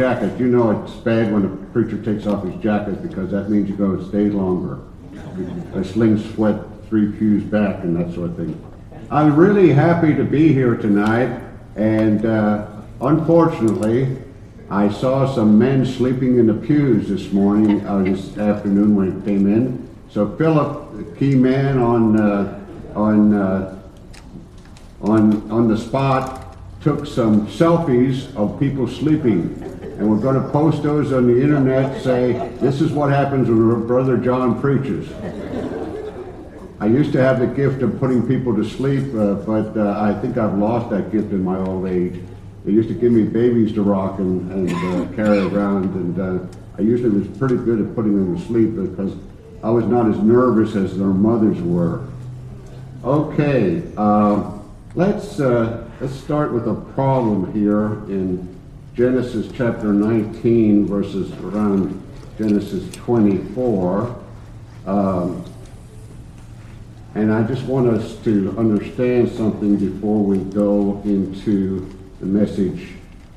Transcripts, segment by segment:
jacket. You know it's bad when a preacher takes off his jacket because that means you go to stay longer. A sling sweat three pews back and that sort of thing. I'm really happy to be here tonight, and uh, unfortunately, I saw some men sleeping in the pews this morning, uh, this afternoon when I came in. So Philip, the key man on uh, on uh, on on the spot, took some selfies of people sleeping, and we're going to post those on the internet. Say this is what happens when Brother John preaches. I used to have the gift of putting people to sleep, uh, but uh, I think I've lost that gift in my old age. They used to give me babies to rock and, and uh, carry around, and uh, I usually was pretty good at putting them to sleep because I was not as nervous as their mothers were. Okay, uh, let's uh, let's start with a problem here in Genesis chapter 19, verses around Genesis 24. Um, and I just want us to understand something before we go into the message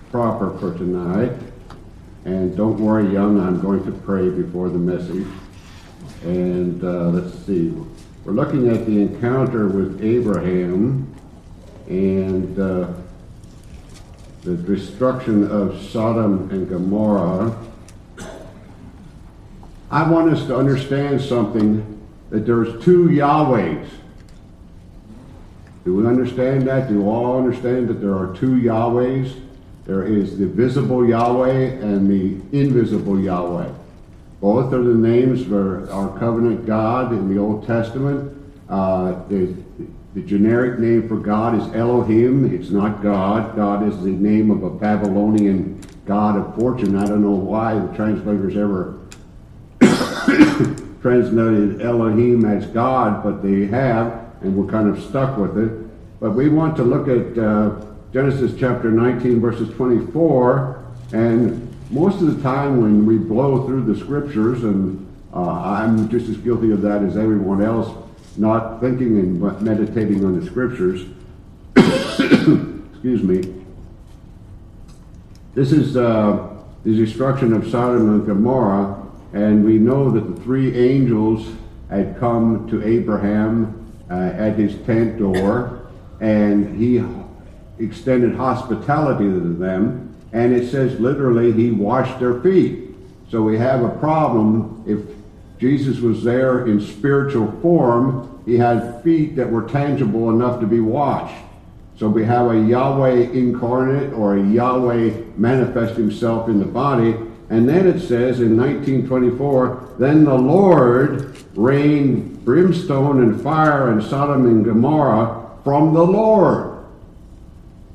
proper for tonight. And don't worry, young, I'm going to pray before the message. And uh, let's see, we're looking at the encounter with Abraham and uh, the destruction of Sodom and Gomorrah. I want us to understand something that there's two Yahwehs. Do we understand that? Do you all understand that there are two Yahwehs? There is the visible Yahweh and the invisible Yahweh. Both are the names for our covenant God in the Old Testament. Uh, the, the generic name for God is Elohim. It's not God. God is the name of a Babylonian god of fortune. I don't know why the translators ever translated Elohim as God, but they have, and we're kind of stuck with it. But we want to look at uh, Genesis chapter 19, verses 24, and most of the time when we blow through the scriptures, and uh, I'm just as guilty of that as everyone else, not thinking and meditating on the scriptures. Excuse me. This is uh, the destruction of Sodom and Gomorrah and we know that the three angels had come to Abraham uh, at his tent door, and he extended hospitality to them. And it says literally, he washed their feet. So we have a problem. If Jesus was there in spiritual form, he had feet that were tangible enough to be washed. So we have a Yahweh incarnate or a Yahweh manifest himself in the body and then it says in 1924, then the Lord rained brimstone and fire and Sodom and Gomorrah from the Lord.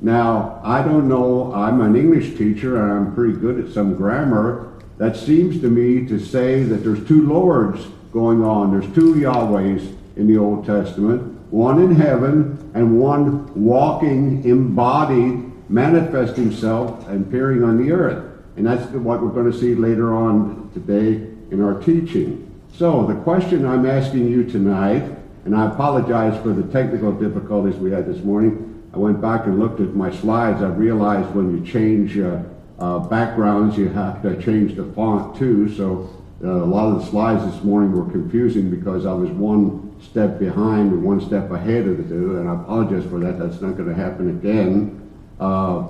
Now, I don't know, I'm an English teacher and I'm pretty good at some grammar. That seems to me to say that there's two Lords going on. There's two Yahwehs in the Old Testament, one in heaven and one walking, embodied, manifest himself and appearing on the earth. And that's what we're going to see later on today in our teaching. So, the question I'm asking you tonight, and I apologize for the technical difficulties we had this morning. I went back and looked at my slides. I realized when you change uh, uh, backgrounds, you have to change the font too. So, uh, a lot of the slides this morning were confusing because I was one step behind and one step ahead of the two, and I apologize for that. That's not going to happen again. Uh,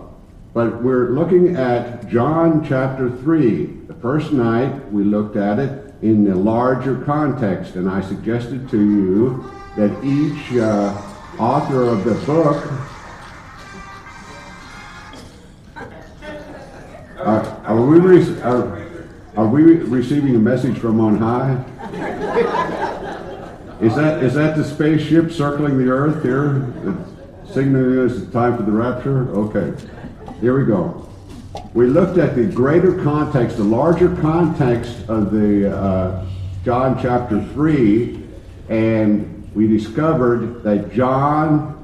but we're looking at John chapter 3. The first night we looked at it in the larger context, and I suggested to you that each uh, author of the book are, are, we re- are, are we receiving a message from on high? Is that is that the spaceship circling the earth here, signaling us it's time for the rapture? Okay. Here we go. We looked at the greater context, the larger context of the uh, John chapter 3, and we discovered that John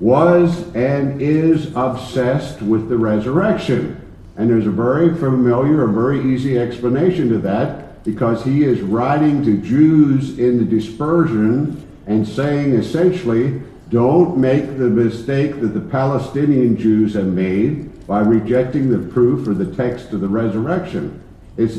was and is obsessed with the resurrection. And there's a very familiar, a very easy explanation to that because he is writing to Jews in the dispersion and saying essentially, don't make the mistake that the Palestinian Jews have made by rejecting the proof or the text of the resurrection. It's,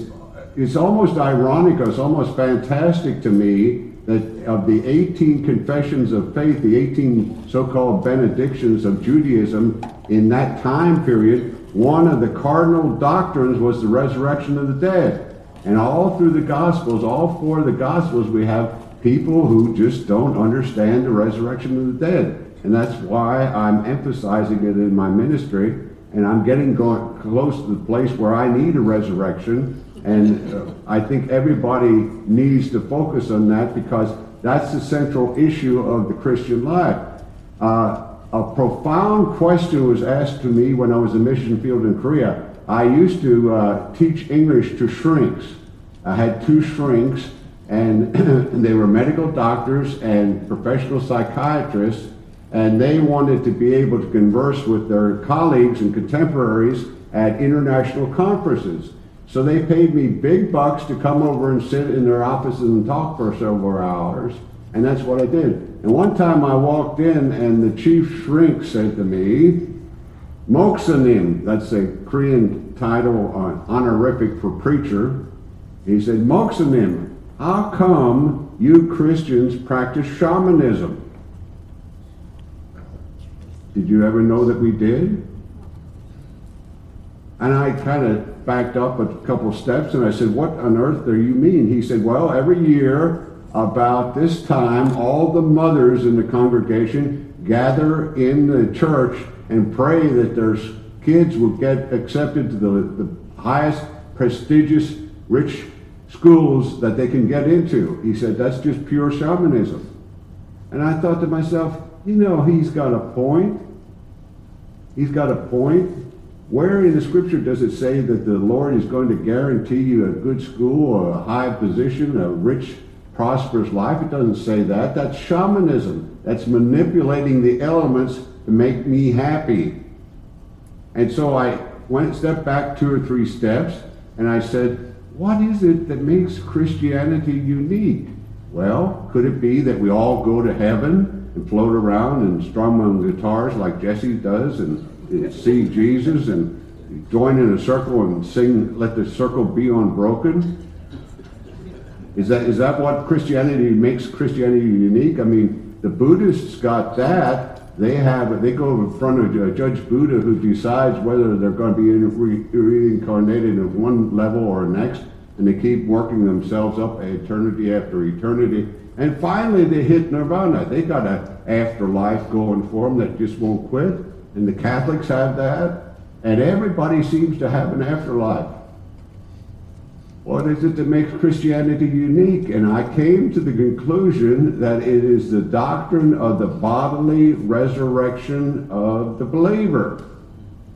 it's almost ironic, it's almost fantastic to me that of the 18 confessions of faith, the 18 so-called benedictions of Judaism in that time period, one of the cardinal doctrines was the resurrection of the dead. And all through the Gospels, all four of the Gospels, we have people who just don't understand the resurrection of the dead. And that's why I'm emphasizing it in my ministry. And I'm getting going close to the place where I need a resurrection. And uh, I think everybody needs to focus on that because that's the central issue of the Christian life. Uh, a profound question was asked to me when I was in mission field in Korea. I used to uh, teach English to shrinks. I had two shrinks, and they were medical doctors and professional psychiatrists, and they wanted to be able to converse with their colleagues and contemporaries at international conferences. So they paid me big bucks to come over and sit in their offices and talk for several hours, and that's what I did. And one time I walked in, and the chief shrink said to me, Moksanim, that's a Korean title, uh, honorific for preacher. He said, Moksanim, how come you Christians practice shamanism? Did you ever know that we did? And I kind of backed up a couple steps and I said, What on earth do you mean? He said, Well, every year about this time, all the mothers in the congregation gather in the church and pray that their kids will get accepted to the, the highest prestigious rich schools that they can get into. He said, That's just pure shamanism. And I thought to myself, you know, he's got a point. He's got a point. Where in the scripture does it say that the Lord is going to guarantee you a good school, or a high position, a rich, prosperous life? It doesn't say that. That's shamanism. That's manipulating the elements to make me happy. And so I went step back two or three steps and I said, what is it that makes Christianity unique? Well, could it be that we all go to heaven and float around and strum on guitars like Jesse does and, see Jesus and join in a circle and sing "Let the Circle Be Unbroken"? Is that is that what Christianity makes Christianity unique? I mean, the Buddhists got that. They have they go in front of Judge Buddha who decides whether they're going to be reincarnated at one level or next, and they keep working themselves up eternity after eternity and finally, they hit nirvana. They got an afterlife going for them that just won't quit. And the Catholics have that. And everybody seems to have an afterlife. What is it that makes Christianity unique? And I came to the conclusion that it is the doctrine of the bodily resurrection of the believer.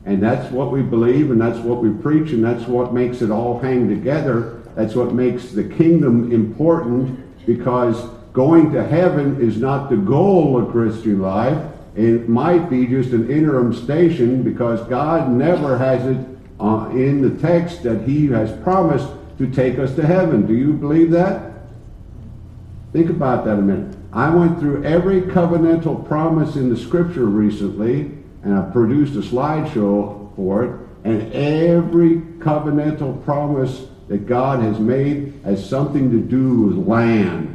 And that's what we believe, and that's what we preach, and that's what makes it all hang together. That's what makes the kingdom important because going to heaven is not the goal of Christian life. It might be just an interim station because God never has it uh, in the text that He has promised to take us to heaven. Do you believe that? Think about that a minute. I went through every covenantal promise in the scripture recently, and I produced a slideshow for it, and every covenantal promise that God has made has something to do with land.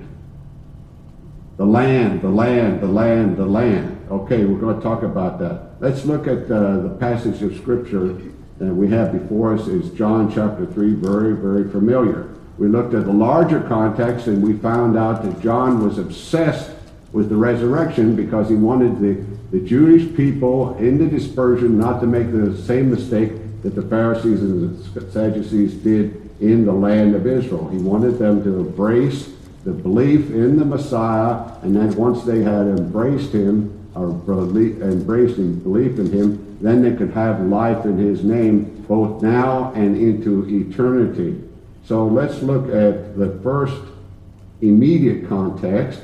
The land, the land, the land, the land. Okay, we're going to talk about that. Let's look at uh, the passage of Scripture that we have before us is John chapter 3, very, very familiar. We looked at the larger context and we found out that John was obsessed with the resurrection because he wanted the, the Jewish people in the dispersion not to make the same mistake that the Pharisees and the Sadducees did in the land of Israel. He wanted them to embrace the belief in the Messiah, and then once they had embraced him, or embraced and belief in him, then they could have life in his name, both now and into eternity. So let's look at the first immediate context.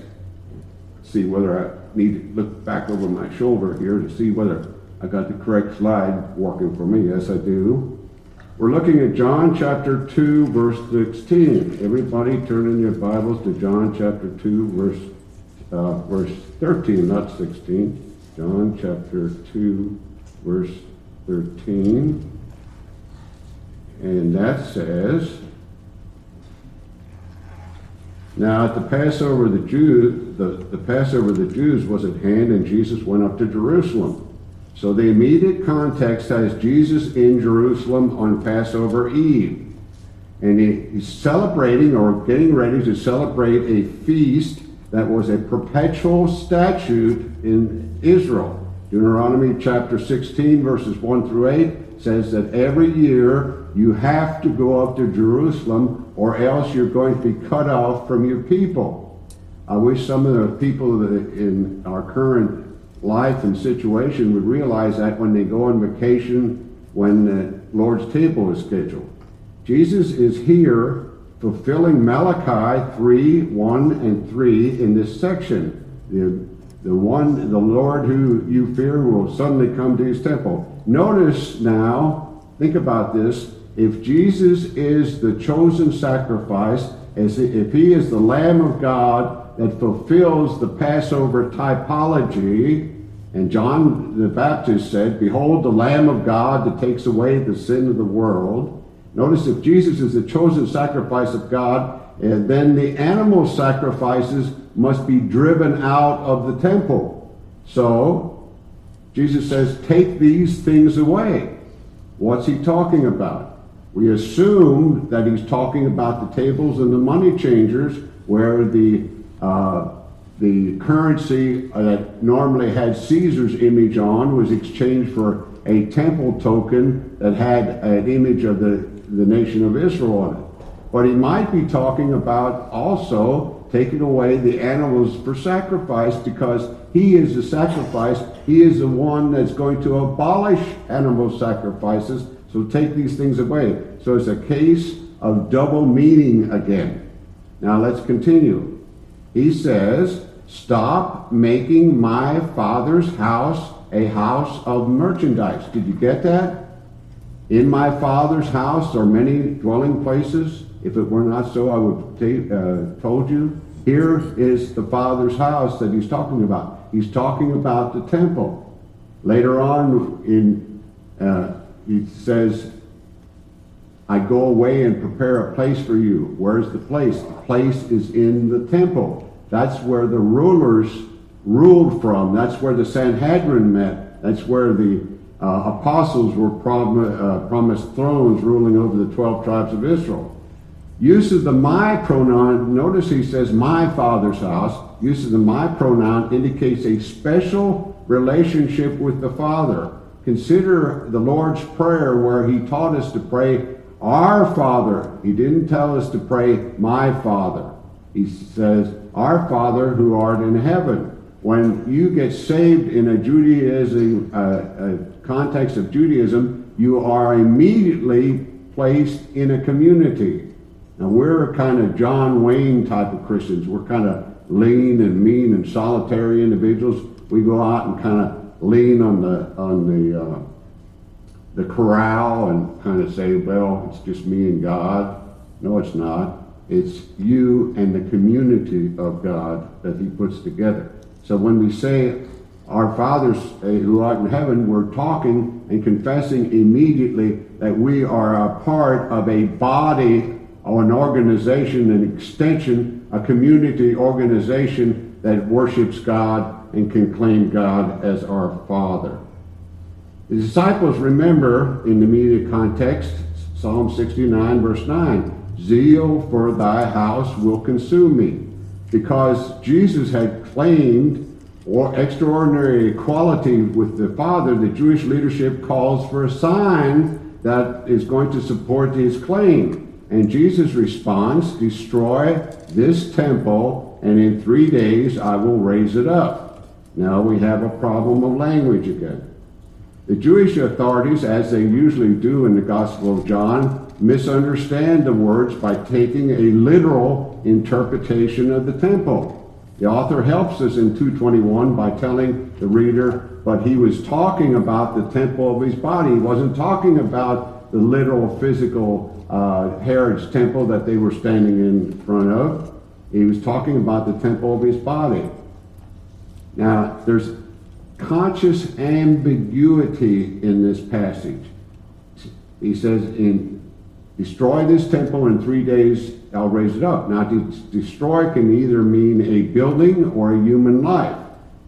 See whether I need to look back over my shoulder here to see whether I got the correct slide working for me. Yes, I do. We're looking at John chapter 2, verse 16. Everybody turn in your Bibles to John chapter 2, verse, uh, verse 13, not 16. John chapter 2, verse 13. And that says, Now at the Passover, the Jews, the, the Passover the Jews was at hand, and Jesus went up to Jerusalem. So the immediate context has Jesus in Jerusalem on Passover Eve. And he, he's celebrating or getting ready to celebrate a feast that was a perpetual statute in Israel. Deuteronomy chapter 16, verses 1 through 8 says that every year you have to go up to Jerusalem or else you're going to be cut off from your people. I wish some of the people in our current life and situation would realize that when they go on vacation, when the Lord's table is scheduled. Jesus is here fulfilling Malachi 3 1 and 3 in this section. The, the one, the Lord who you fear will suddenly come to his temple. Notice now, think about this. If Jesus is the chosen sacrifice, as if he is the Lamb of God that fulfills the Passover typology, and John the Baptist said, Behold the Lamb of God that takes away the sin of the world. Notice if Jesus is the chosen sacrifice of God, and then the animal sacrifices must be driven out of the temple. So, Jesus says, Take these things away. What's he talking about? We assume that he's talking about the tables and the money changers where the uh, the currency that normally had Caesar's image on was exchanged for a temple token that had an image of the, the nation of Israel on it. But he might be talking about also taking away the animals for sacrifice because he is the sacrifice. He is the one that's going to abolish animal sacrifices. So take these things away. So it's a case of double meaning again. Now let's continue. He says, Stop making my father's house a house of merchandise. Did you get that? In my father's house are many dwelling places. If it were not so, I would have uh, told you. Here is the father's house that he's talking about. He's talking about the temple. Later on, in uh, he says, "I go away and prepare a place for you." Where's the place? The place is in the temple. That's where the rulers ruled from. That's where the Sanhedrin met. That's where the uh, apostles were prom- uh, promised thrones ruling over the 12 tribes of Israel. Use of the my pronoun, notice he says my father's house. Use of the my pronoun indicates a special relationship with the Father. Consider the Lord's Prayer where he taught us to pray, Our Father. He didn't tell us to pray, My Father. He says, Our Father who art in heaven. When you get saved in a Judaism, uh, a context of Judaism, you are immediately placed in a community. Now we're kind of John Wayne type of Christians. We're kind of lean and mean and solitary individuals. We go out and kind of lean on the on the uh, the corral and kind of say, "Well, it's just me and God." No, it's not. It's you and the community of God that He puts together. So when we say, Our fathers eh, who are in heaven, we're talking and confessing immediately that we are a part of a body or an organization, an extension, a community organization that worships God and can claim God as our Father. The disciples remember in the immediate context Psalm 69, verse 9 Zeal for thy house will consume me. Because Jesus had claimed or extraordinary equality with the Father, the Jewish leadership calls for a sign that is going to support his claim. And Jesus responds, Destroy this temple, and in three days I will raise it up. Now we have a problem of language again. The Jewish authorities, as they usually do in the Gospel of John, misunderstand the words by taking a literal interpretation of the temple. The author helps us in 221 by telling the reader, but he was talking about the temple of his body. He wasn't talking about the literal physical uh, Herod's temple that they were standing in front of. He was talking about the temple of his body. Now, there's conscious ambiguity in this passage. He says, in destroy this temple in three days, I'll raise it up. Now, to destroy can either mean a building or a human life.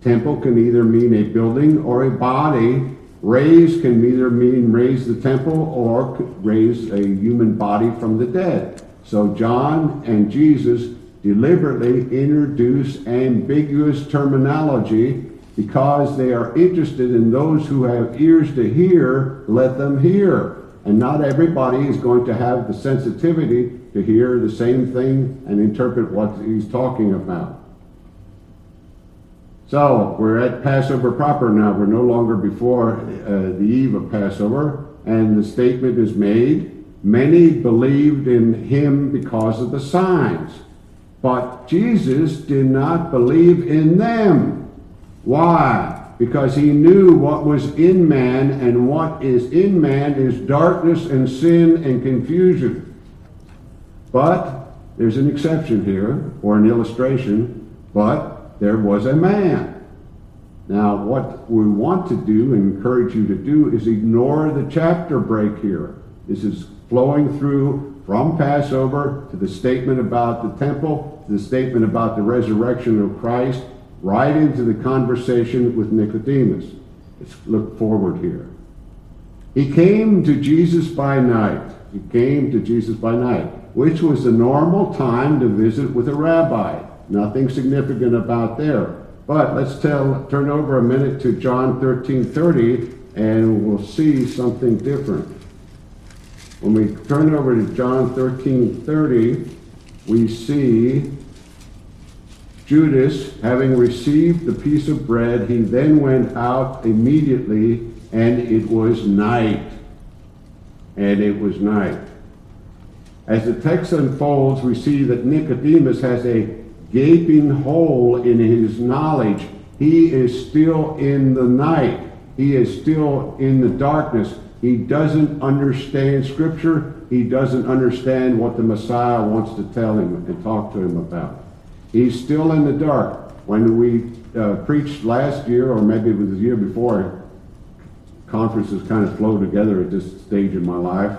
Temple can either mean a building or a body. Raise can either mean raise the temple or raise a human body from the dead. So John and Jesus deliberately introduce ambiguous terminology because they are interested in those who have ears to hear, let them hear. And not everybody is going to have the sensitivity to hear the same thing and interpret what he's talking about. So we're at Passover proper now. We're no longer before uh, the eve of Passover, and the statement is made many believed in him because of the signs, but Jesus did not believe in them. Why? because he knew what was in man, and what is in man is darkness and sin and confusion. But there's an exception here, or an illustration, but there was a man. Now, what we want to do and encourage you to do is ignore the chapter break here. This is flowing through from Passover to the statement about the temple, to the statement about the resurrection of Christ, right into the conversation with Nicodemus. Let's look forward here. He came to Jesus by night. He came to Jesus by night, which was the normal time to visit with a rabbi. Nothing significant about there. But let's tell, turn over a minute to John 13:30, and we'll see something different. When we turn over to John 13:30, we see Judas, having received the piece of bread, he then went out immediately, and it was night. And it was night. As the text unfolds, we see that Nicodemus has a gaping hole in his knowledge. He is still in the night. He is still in the darkness. He doesn't understand Scripture. He doesn't understand what the Messiah wants to tell him and talk to him about. He's still in the dark. When we uh, preached last year, or maybe it was the year before, conferences kind of flow together at this stage in my life.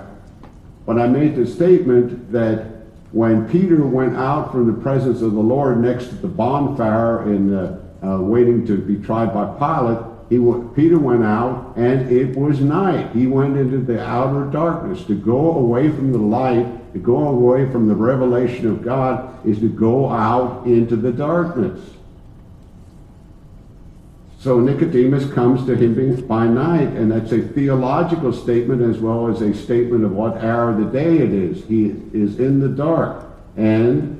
But I made the statement that when Peter went out from the presence of the Lord next to the bonfire and uh, uh, waiting to be tried by Pilate, he Peter went out and it was night. He went into the outer darkness to go away from the light to go away from the revelation of God is to go out into the darkness. So Nicodemus comes to him by night, and that's a theological statement as well as a statement of what hour of the day it is. He is in the dark, and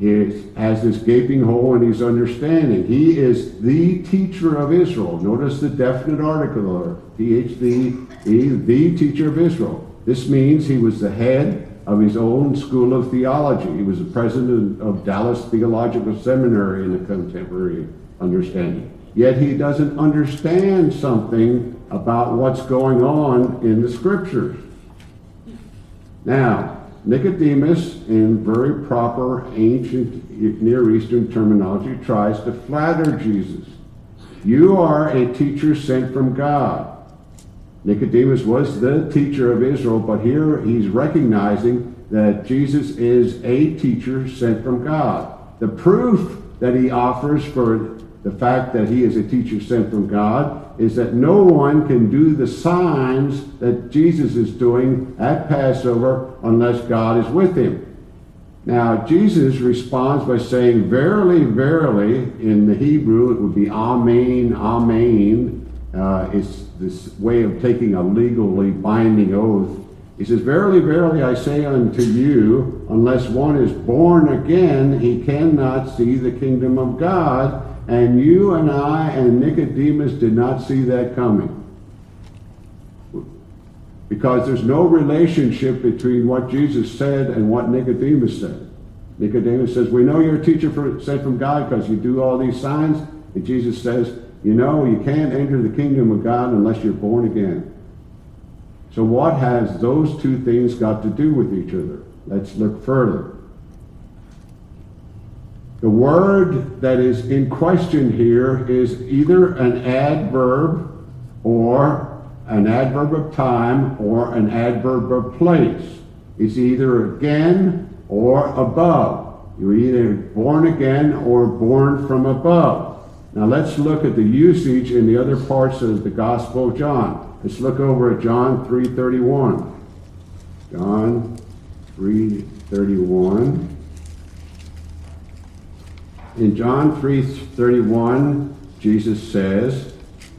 he has this gaping hole in his understanding. He is the teacher of Israel. Notice the definite article there. PhD, the teacher of Israel. This means he was the head of his own school of theology. He was the president of Dallas Theological Seminary in the contemporary understanding. Yet he doesn't understand something about what's going on in the scriptures. Now, Nicodemus, in very proper ancient Near Eastern terminology, tries to flatter Jesus. You are a teacher sent from God. Nicodemus was the teacher of Israel, but here he's recognizing that Jesus is a teacher sent from God. The proof that he offers for the fact that he is a teacher sent from God is that no one can do the signs that Jesus is doing at Passover unless God is with him. Now, Jesus responds by saying, Verily, verily, in the Hebrew it would be Amen, Amen. Uh, it's this way of taking a legally binding oath. He says, Verily, verily, I say unto you, unless one is born again, he cannot see the kingdom of God. And you and I and Nicodemus did not see that coming. Because there's no relationship between what Jesus said and what Nicodemus said. Nicodemus says, We know you're a teacher for, sent from God because you do all these signs. And Jesus says, you know, you can't enter the kingdom of God unless you're born again. So, what has those two things got to do with each other? Let's look further. The word that is in question here is either an adverb or an adverb of time or an adverb of place. It's either again or above. You're either born again or born from above. Now let's look at the usage in the other parts of the Gospel of John. Let's look over at John 3:31. John 3:31. In John 3:31, Jesus says,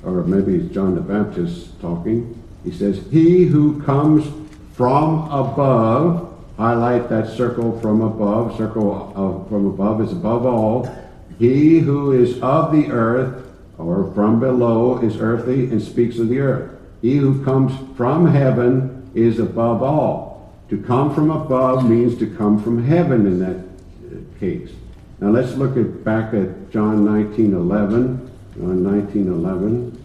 or maybe it's John the Baptist talking. He says, "He who comes from above highlight that circle from above. Circle of, from above is above all. He who is of the earth or from below is earthly and speaks of the earth. He who comes from heaven is above all. To come from above means to come from heaven in that case. Now let's look at back at John 19:11. John 19:11.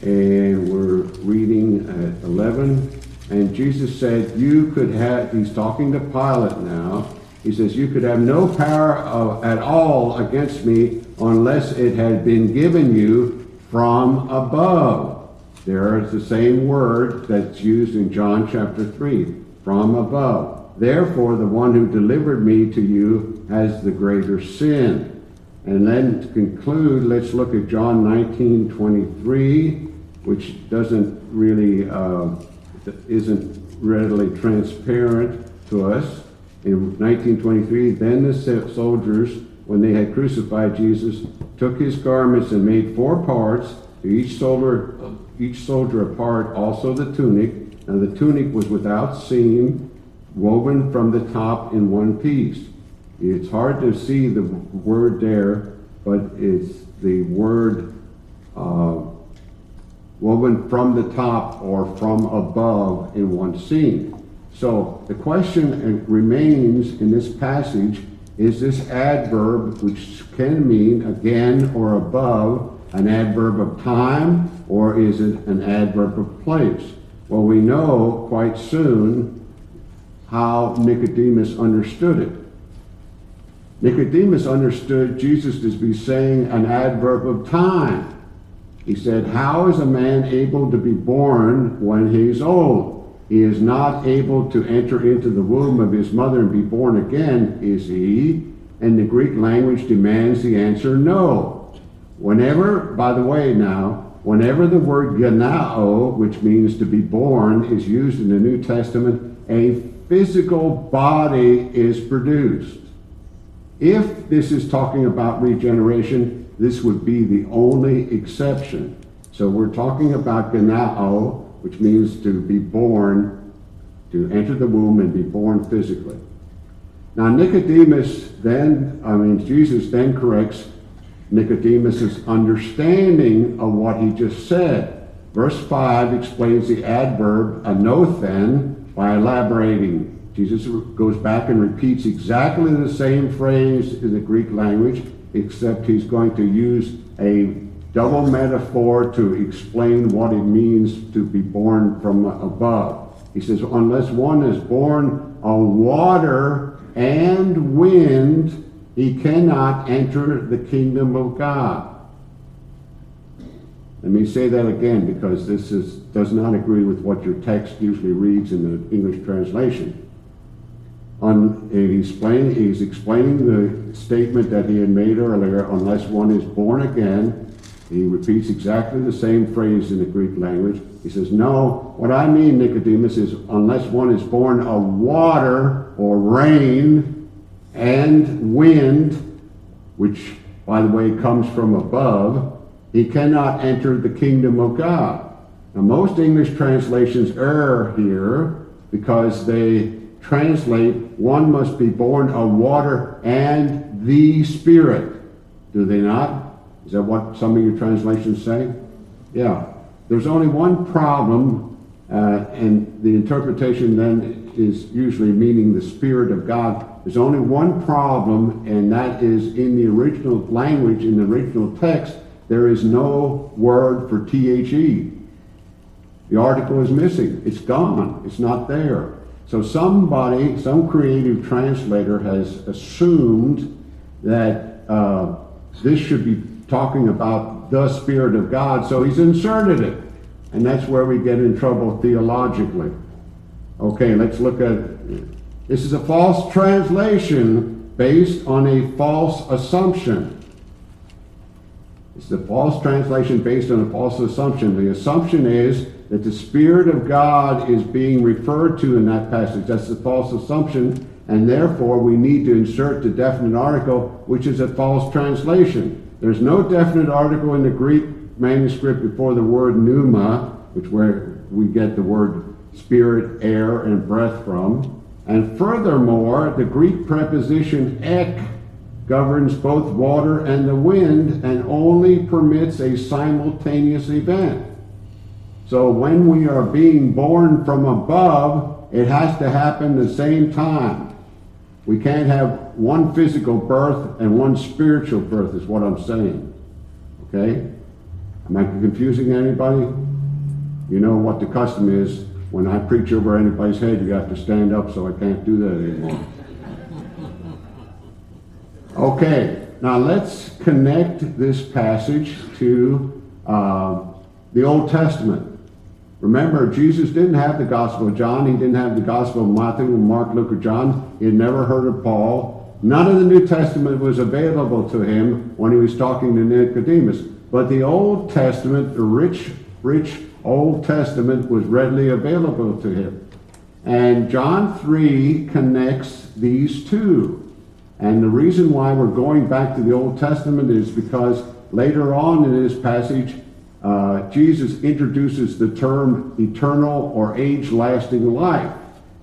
And we're reading at 11. And Jesus said, You could have, he's talking to Pilate now. He says, You could have no power of, at all against me unless it had been given you from above. There is the same word that's used in John chapter 3 from above. Therefore, the one who delivered me to you has the greater sin. And then to conclude, let's look at John 19 23, which doesn't really. Uh, isn't readily transparent to us. In 1923, then the soldiers, when they had crucified Jesus, took his garments and made four parts, to each soldier, each soldier a part, also the tunic. And the tunic was without seam, woven from the top in one piece. It's hard to see the word there, but it's the word uh, woven from the top or from above in one scene. So the question remains in this passage is this adverb, which can mean again or above, an adverb of time, or is it an adverb of place? Well, we know quite soon how Nicodemus understood it. Nicodemus understood Jesus to be saying an adverb of time. He said, How is a man able to be born when he's old? He is not able to enter into the womb of his mother and be born again, is he? And the Greek language demands the answer no. Whenever, by the way, now, whenever the word genao, which means to be born, is used in the New Testament, a physical body is produced. If this is talking about regeneration, this would be the only exception. So we're talking about genao, which means to be born, to enter the womb and be born physically. Now Nicodemus then, I mean Jesus then corrects Nicodemus's understanding of what he just said. Verse 5 explains the adverb anothen by elaborating. Jesus goes back and repeats exactly the same phrase in the Greek language except he's going to use a double metaphor to explain what it means to be born from above. He says, unless one is born of water and wind, he cannot enter the kingdom of God. Let me say that again because this is, does not agree with what your text usually reads in the English translation on, he's, explaining, he's explaining the statement that he had made earlier, unless one is born again. He repeats exactly the same phrase in the Greek language. He says, No, what I mean, Nicodemus, is unless one is born of water or rain and wind, which, by the way, comes from above, he cannot enter the kingdom of God. Now, most English translations err here because they translate, one must be born of water and the Spirit. Do they not? Is that what some of your translations say? Yeah. There's only one problem, uh, and the interpretation then is usually meaning the Spirit of God. There's only one problem, and that is in the original language, in the original text, there is no word for THE. The article is missing. It's gone. It's not there. So somebody, some creative translator has assumed that uh, this should be talking about the Spirit of God, so he's inserted it. And that's where we get in trouble theologically. Okay, let's look at this is a false translation based on a false assumption. It's a false translation based on a false assumption. The assumption is that the Spirit of God is being referred to in that passage. That's a false assumption, and therefore we need to insert the definite article, which is a false translation. There's no definite article in the Greek manuscript before the word pneuma, which where we get the word spirit, air, and breath from. And furthermore, the Greek preposition ek governs both water and the wind and only permits a simultaneous event. So when we are being born from above, it has to happen the same time. We can't have one physical birth and one spiritual birth, is what I'm saying. Okay? Am I confusing anybody? You know what the custom is. When I preach over anybody's head, you have to stand up, so I can't do that anymore. Okay, now let's connect this passage to uh, the Old Testament. Remember, Jesus didn't have the Gospel of John. He didn't have the Gospel of Matthew, Mark, Luke, or John. He had never heard of Paul. None of the New Testament was available to him when he was talking to Nicodemus. But the Old Testament, the rich, rich Old Testament, was readily available to him. And John 3 connects these two. And the reason why we're going back to the Old Testament is because later on in this passage, uh, Jesus introduces the term eternal or age lasting life.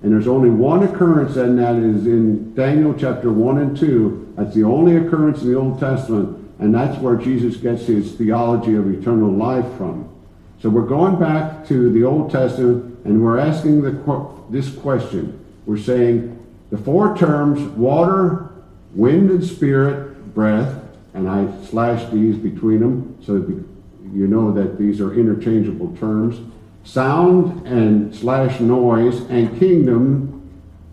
And there's only one occurrence, and that is in Daniel chapter 1 and 2. That's the only occurrence in the Old Testament, and that's where Jesus gets his theology of eternal life from. So we're going back to the Old Testament, and we're asking the, this question. We're saying the four terms water, wind and spirit, breath, and I slashed these between them so you know that these are interchangeable terms. Sound and slash noise and kingdom,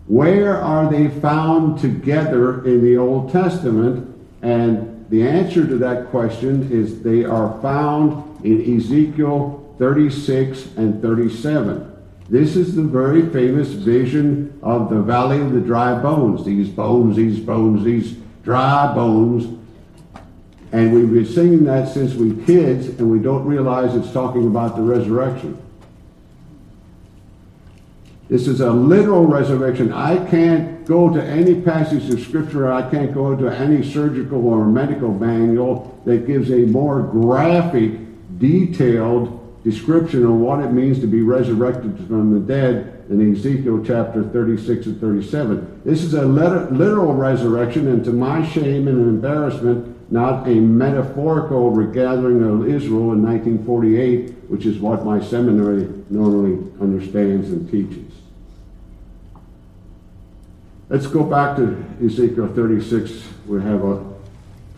where are they found together in the Old Testament? And the answer to that question is they are found in Ezekiel 36 and 37. This is the very famous vision of the valley of the dry bones. These bones, these bones, these dry bones and we've been singing that since we kids, and we don't realize it's talking about the resurrection. This is a literal resurrection. I can't go to any passage of scripture, I can't go to any surgical or medical manual that gives a more graphic, detailed description of what it means to be resurrected from the dead in Ezekiel chapter 36 and 37. This is a literal resurrection, and to my shame and embarrassment, not a metaphorical regathering of Israel in 1948, which is what my seminary normally understands and teaches. Let's go back to Ezekiel 36. We have a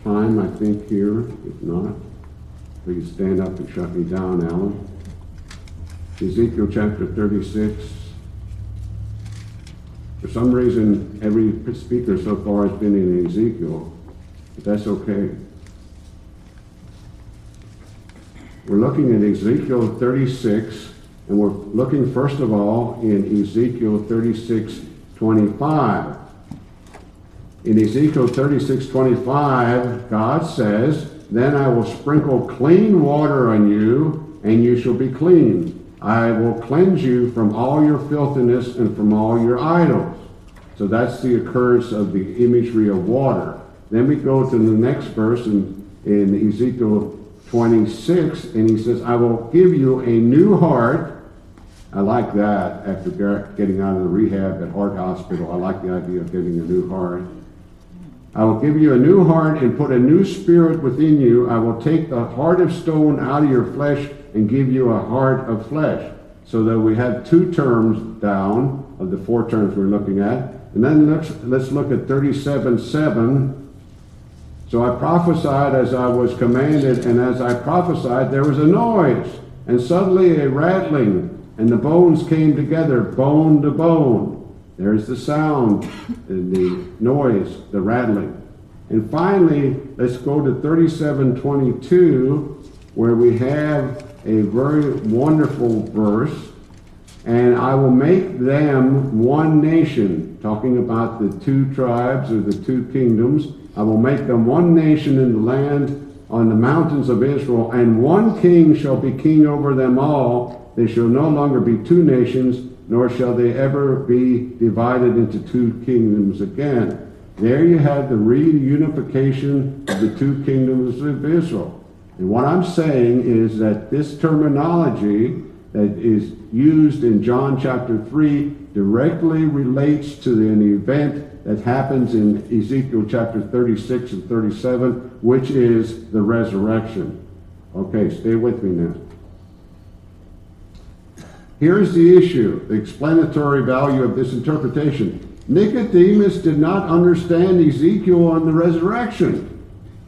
time, I think, here. If not, please stand up and shut me down, Alan. Ezekiel chapter 36. For some reason, every speaker so far has been in Ezekiel. But that's okay. We're looking at Ezekiel 36, and we're looking first of all in Ezekiel 36 25. In Ezekiel 36 25, God says, Then I will sprinkle clean water on you, and you shall be clean. I will cleanse you from all your filthiness and from all your idols. So that's the occurrence of the imagery of water. Then we go to the next verse in, in Ezekiel 26, and he says, I will give you a new heart. I like that after getting out of the rehab at Heart Hospital. I like the idea of getting a new heart. I will give you a new heart and put a new spirit within you. I will take the heart of stone out of your flesh and give you a heart of flesh. So that we have two terms down of the four terms we're looking at. And then let's, let's look at 37 7. So I prophesied as I was commanded, and as I prophesied, there was a noise, and suddenly a rattling, and the bones came together, bone to bone. There's the sound, and the noise, the rattling. And finally, let's go to 3722, where we have a very wonderful verse. And I will make them one nation, talking about the two tribes or the two kingdoms. I will make them one nation in the land on the mountains of Israel, and one king shall be king over them all. They shall no longer be two nations, nor shall they ever be divided into two kingdoms again. There you have the reunification of the two kingdoms of Israel. And what I'm saying is that this terminology that is used in John chapter 3 directly relates to an event that happens in Ezekiel chapter 36 and 37, which is the resurrection. Okay, stay with me now. Here's the issue, the explanatory value of this interpretation. Nicodemus did not understand Ezekiel on the resurrection.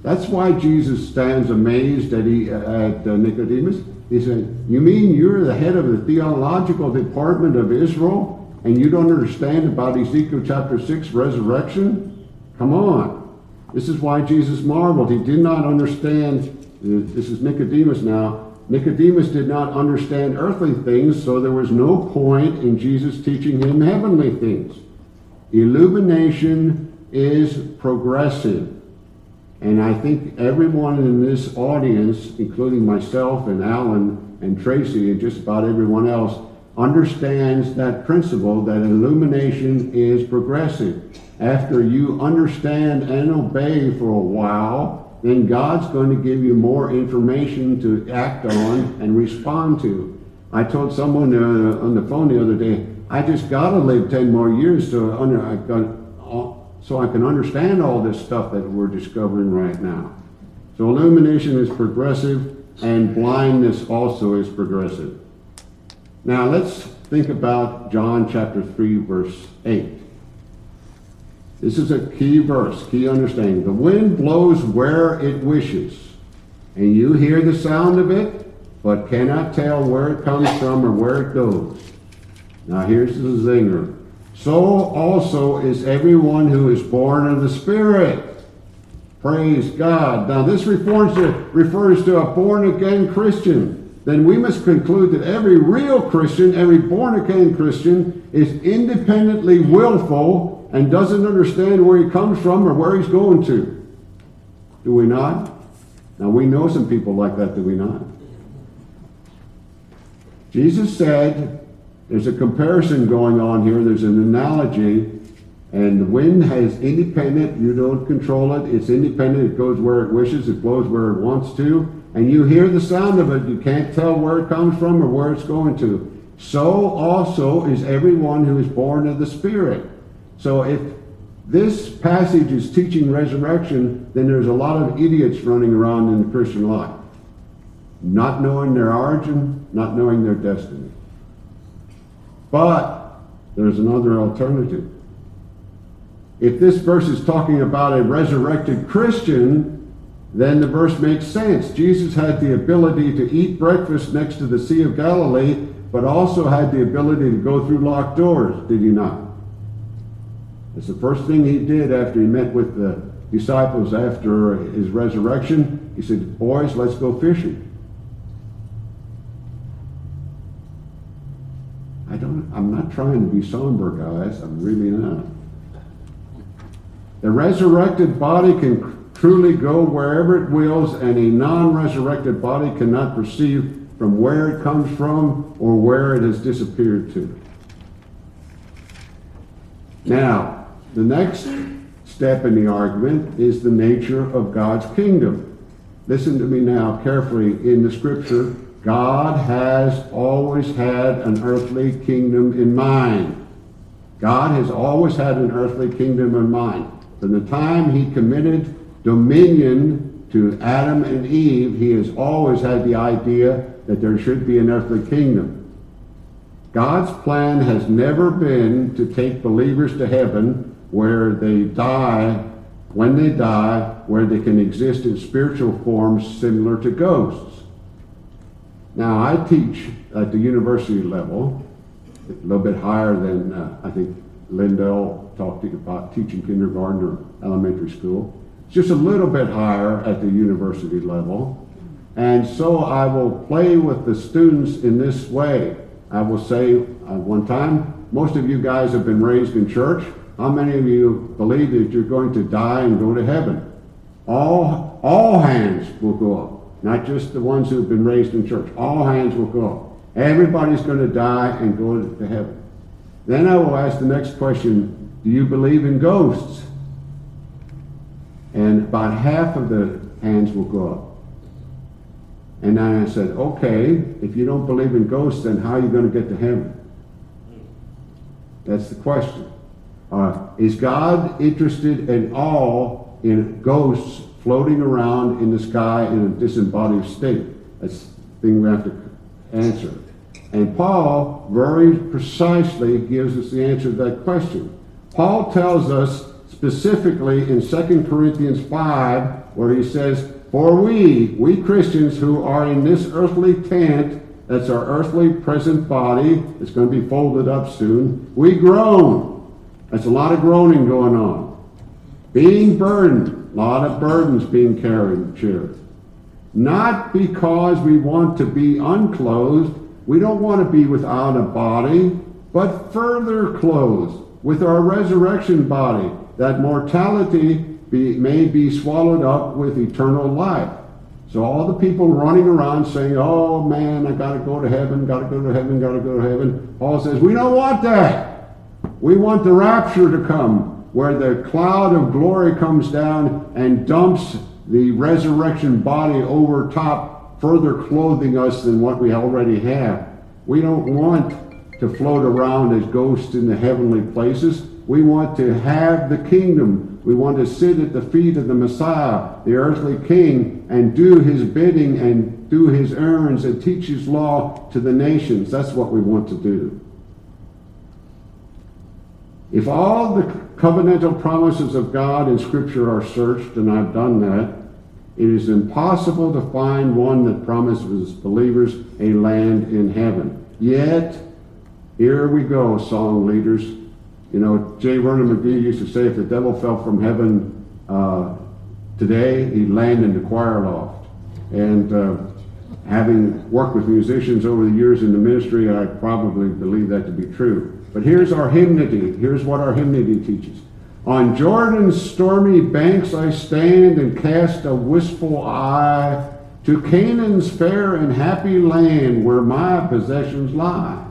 That's why Jesus stands amazed at, he, at uh, Nicodemus. He said, You mean you're the head of the theological department of Israel and you don't understand about Ezekiel chapter 6 resurrection? Come on. This is why Jesus marveled. He did not understand, this is Nicodemus now, Nicodemus did not understand earthly things, so there was no point in Jesus teaching him heavenly things. Illumination is progressive. And I think everyone in this audience, including myself and Alan and Tracy and just about everyone else, understands that principle that illumination is progressive. After you understand and obey for a while, then God's going to give you more information to act on and respond to. I told someone uh, on the phone the other day, I just got to live 10 more years to under, I got, uh, so I can understand all this stuff that we're discovering right now. So illumination is progressive and blindness also is progressive. Now let's think about John chapter 3 verse 8. This is a key verse, key understanding. The wind blows where it wishes, and you hear the sound of it, but cannot tell where it comes from or where it goes. Now here's the zinger. So also is everyone who is born of the Spirit. Praise God. Now this refers to, refers to a born again Christian. Then we must conclude that every real Christian, every born again Christian, is independently willful and doesn't understand where he comes from or where he's going to. Do we not? Now, we know some people like that, do we not? Jesus said, there's a comparison going on here, there's an analogy, and the wind has independent, you don't control it, it's independent, it goes where it wishes, it blows where it wants to, and you hear the sound of it, you can't tell where it comes from or where it's going to. So also is everyone who is born of the Spirit. So if this passage is teaching resurrection, then there's a lot of idiots running around in the Christian life, not knowing their origin, not knowing their destiny. But there's another alternative. If this verse is talking about a resurrected Christian, then the verse makes sense. Jesus had the ability to eat breakfast next to the Sea of Galilee, but also had the ability to go through locked doors, did he not? It's the first thing he did after he met with the disciples after his resurrection. He said, Boys, let's go fishing. I don't I'm not trying to be somber, guys. I'm really not. The resurrected body can truly go wherever it wills, and a non-resurrected body cannot perceive from where it comes from or where it has disappeared to. Now, the next step in the argument is the nature of God's kingdom. Listen to me now carefully. In the scripture, God has always had an earthly kingdom in mind. God has always had an earthly kingdom in mind. From the time he committed dominion to Adam and Eve, he has always had the idea that there should be an earthly kingdom. God's plan has never been to take believers to heaven where they die, when they die, where they can exist in spiritual forms similar to ghosts. Now, I teach at the university level, a little bit higher than uh, I think Lindell talked about teaching kindergarten or elementary school. It's just a little bit higher at the university level. And so I will play with the students in this way. I will say uh, one time, most of you guys have been raised in church. How many of you believe that you're going to die and go to heaven? All, all hands will go up, not just the ones who have been raised in church. All hands will go up. Everybody's going to die and go to heaven. Then I will ask the next question Do you believe in ghosts? And about half of the hands will go up. And then I said, okay, if you don't believe in ghosts, then how are you going to get to heaven? That's the question. Uh, is God interested at all in ghosts floating around in the sky in a disembodied state? That's the thing we have to answer. And Paul very precisely gives us the answer to that question. Paul tells us specifically in 2 Corinthians 5, where he says, For we, we Christians who are in this earthly tent, that's our earthly present body, it's going to be folded up soon, we groan. That's a lot of groaning going on. Being burdened, a lot of burdens being carried shared. Not because we want to be unclothed, we don't want to be without a body, but further clothed with our resurrection body, that mortality be, may be swallowed up with eternal life. So all the people running around saying, oh man, I got to go to heaven, got to go to heaven, got to go to heaven. Paul says, we don't want that. We want the rapture to come, where the cloud of glory comes down and dumps the resurrection body over top, further clothing us than what we already have. We don't want to float around as ghosts in the heavenly places. We want to have the kingdom. We want to sit at the feet of the Messiah, the earthly king, and do his bidding and do his errands and teach his law to the nations. That's what we want to do. If all the covenantal promises of God in Scripture are searched, and I've done that, it is impossible to find one that promises believers a land in heaven. Yet, here we go, song leaders. You know, J. Vernon McGee used to say if the devil fell from heaven uh, today, he'd land in the choir loft. And uh, having worked with musicians over the years in the ministry, I probably believe that to be true. But here's our hymnody. Here's what our hymnody teaches. On Jordan's stormy banks I stand and cast a wistful eye to Canaan's fair and happy land where my possessions lie.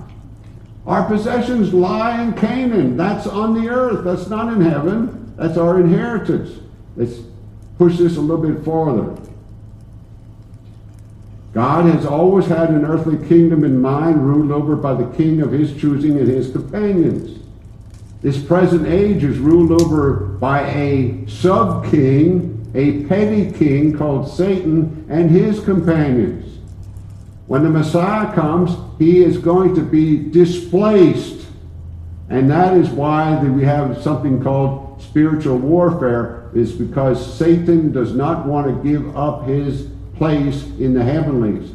Our possessions lie in Canaan. That's on the earth. That's not in heaven. That's our inheritance. Let's push this a little bit farther. God has always had an earthly kingdom in mind, ruled over by the king of his choosing and his companions. This present age is ruled over by a sub king, a petty king called Satan and his companions. When the Messiah comes, he is going to be displaced. And that is why we have something called spiritual warfare, is because Satan does not want to give up his place in the heavenlies.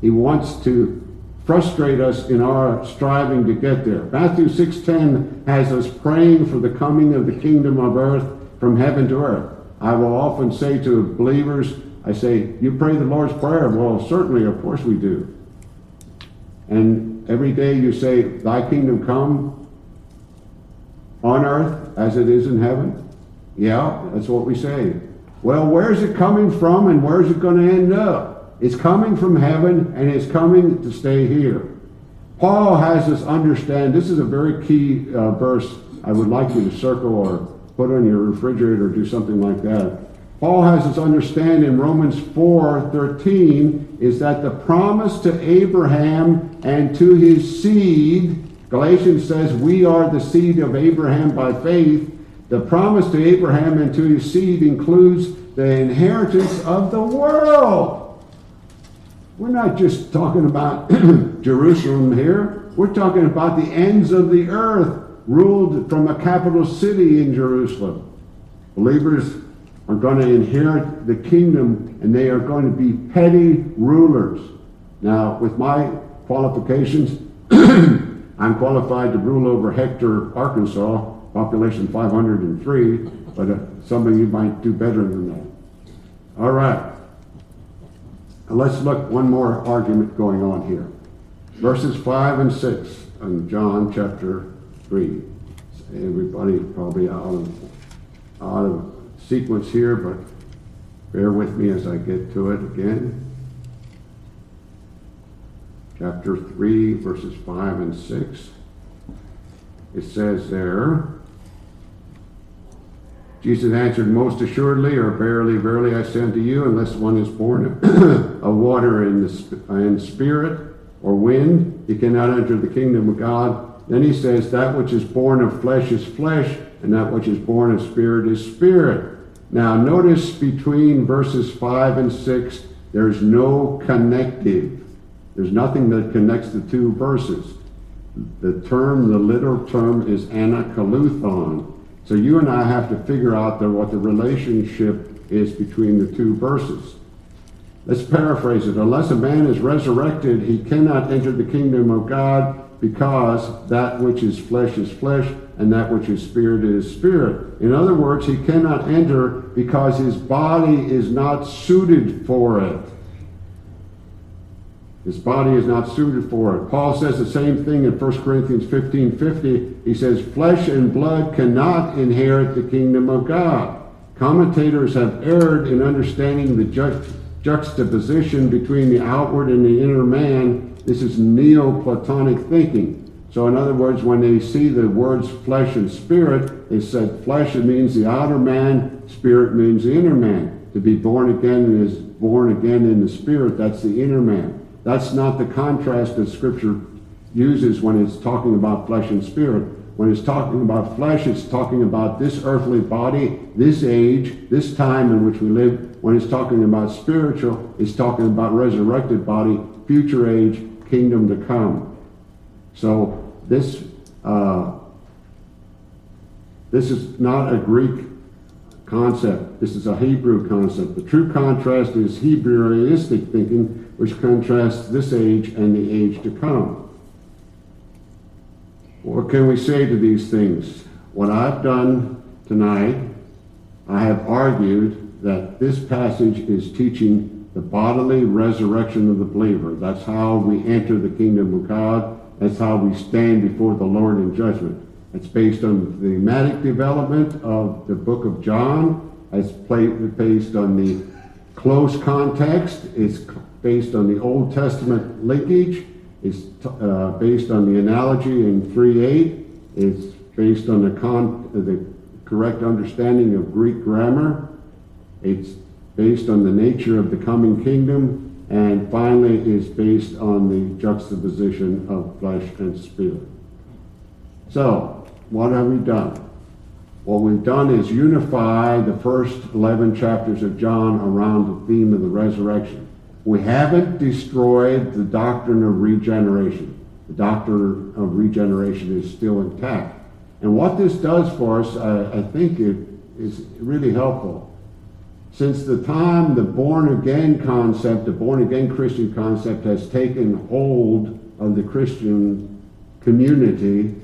He wants to frustrate us in our striving to get there. Matthew 6:10 has us praying for the coming of the kingdom of earth from heaven to earth. I will often say to believers, I say, you pray the Lord's Prayer. Well, certainly, of course we do. And every day you say, Thy kingdom come on earth as it is in heaven. Yeah, that's what we say. Well, where's it coming from and where's it going to end up? It's coming from heaven and it's coming to stay here. Paul has us understand, this is a very key uh, verse I would like you to circle or put on your refrigerator or do something like that. Paul has us understand in Romans 4 13 is that the promise to Abraham and to his seed, Galatians says, we are the seed of Abraham by faith. The promise to Abraham and to his seed includes the inheritance of the world. We're not just talking about Jerusalem here. We're talking about the ends of the earth, ruled from a capital city in Jerusalem. Believers are going to inherit the kingdom and they are going to be petty rulers. Now, with my qualifications, I'm qualified to rule over Hector, Arkansas, population 503, but uh, some of you might do better than that. All right. Let's look one more argument going on here. Verses 5 and 6 in John chapter 3. Everybody probably out of, out of sequence here, but bear with me as I get to it again. Chapter 3, verses 5 and 6. It says there, Jesus answered, Most assuredly, or verily, verily, I say unto you, unless one is born of water and, and spirit or wind, he cannot enter the kingdom of God. Then he says, That which is born of flesh is flesh, and that which is born of spirit is spirit. Now, notice between verses 5 and 6, there's no connective. There's nothing that connects the two verses. The term, the literal term is anacoluthon. So you and I have to figure out the, what the relationship is between the two verses. Let's paraphrase it. Unless a man is resurrected, he cannot enter the kingdom of God because that which is flesh is flesh and that which is spirit is spirit. In other words, he cannot enter because his body is not suited for it. His body is not suited for it. Paul says the same thing in 1 Corinthians 15 50. He says, Flesh and blood cannot inherit the kingdom of God. Commentators have erred in understanding the ju- juxtaposition between the outward and the inner man. This is Neoplatonic thinking. So, in other words, when they see the words flesh and spirit, they said flesh means the outer man, spirit means the inner man. To be born again is born again in the spirit, that's the inner man. That's not the contrast that Scripture uses when it's talking about flesh and spirit. When it's talking about flesh, it's talking about this earthly body, this age, this time in which we live. When it's talking about spiritual, it's talking about resurrected body, future age, kingdom to come. So this uh, this is not a Greek concept. This is a Hebrew concept. The true contrast is Hebraistic thinking, which contrasts this age and the age to come. What can we say to these things? What I've done tonight, I have argued that this passage is teaching the bodily resurrection of the believer. That's how we enter the kingdom of God. That's how we stand before the Lord in judgment. It's based on the thematic development of the book of John. It's based on the close context. It's based on the Old Testament linkage. It's uh, based on the analogy in 3.8. It's based on the, con- the correct understanding of Greek grammar. It's based on the nature of the coming kingdom. And finally, is based on the juxtaposition of flesh and spirit. So, what have we done? What we've done is unify the first 11 chapters of John around the theme of the resurrection. We haven't destroyed the doctrine of regeneration. The doctrine of regeneration is still intact. And what this does for us, I, I think it is really helpful. Since the time the born again concept, the born again Christian concept has taken hold of the Christian community,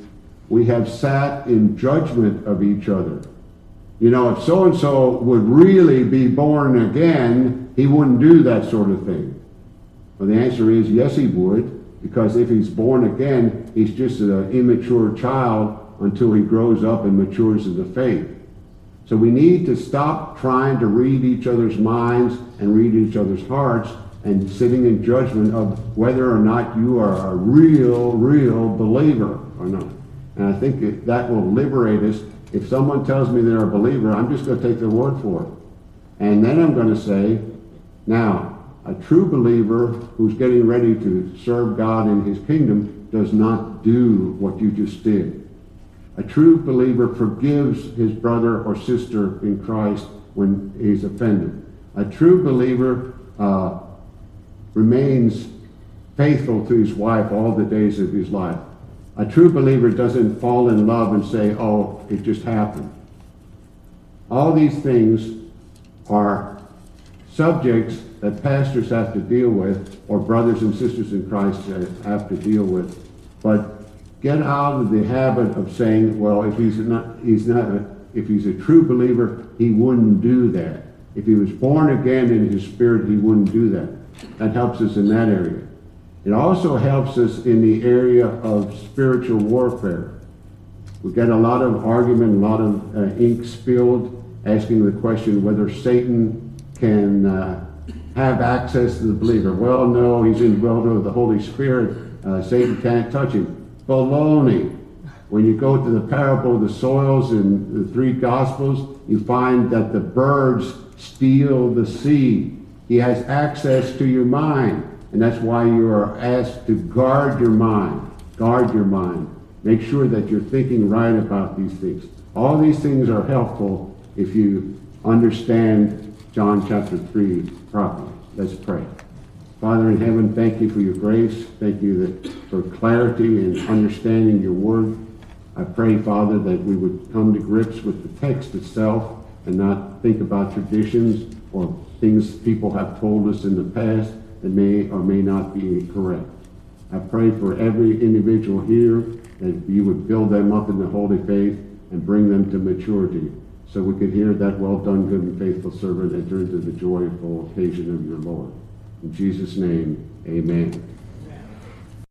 we have sat in judgment of each other. You know, if so and so would really be born again, he wouldn't do that sort of thing. Well, the answer is yes, he would, because if he's born again, he's just an immature child until he grows up and matures in the faith. So we need to stop trying to read each other's minds and read each other's hearts and sitting in judgment of whether or not you are a real, real believer or not. And I think that will liberate us if someone tells me they're a believer, I'm just going to take their word for it. And then I'm going to say, now, a true believer who's getting ready to serve God in his kingdom does not do what you just did. A true believer forgives his brother or sister in Christ when he's offended. A true believer uh, remains faithful to his wife all the days of his life. A true believer doesn't fall in love and say, oh, it just happened. All these things are subjects that pastors have to deal with, or brothers and sisters in Christ have to deal with. But get out of the habit of saying, well, if he's not, he's not, if he's a true believer, he wouldn't do that. If he was born again in his spirit, he wouldn't do that. That helps us in that area. It also helps us in the area of spiritual warfare. We get a lot of argument, a lot of uh, ink spilled, asking the question whether Satan can uh, have access to the believer. Well, no, he's indwelt with the Holy Spirit. Uh, Satan can't touch him. Baloney. When you go to the parable of the soils in the three Gospels, you find that the birds steal the seed. He has access to your mind. And that's why you are asked to guard your mind. Guard your mind. Make sure that you're thinking right about these things. All these things are helpful if you understand John chapter 3 properly. Let's pray. Father in heaven, thank you for your grace. Thank you that, for clarity and understanding your word. I pray, Father, that we would come to grips with the text itself and not think about traditions or things people have told us in the past that may or may not be correct. I pray for every individual here that you would build them up in the holy faith and bring them to maturity so we could hear that well done, good and faithful servant enter into the joyful occasion of your Lord. In Jesus' name, amen.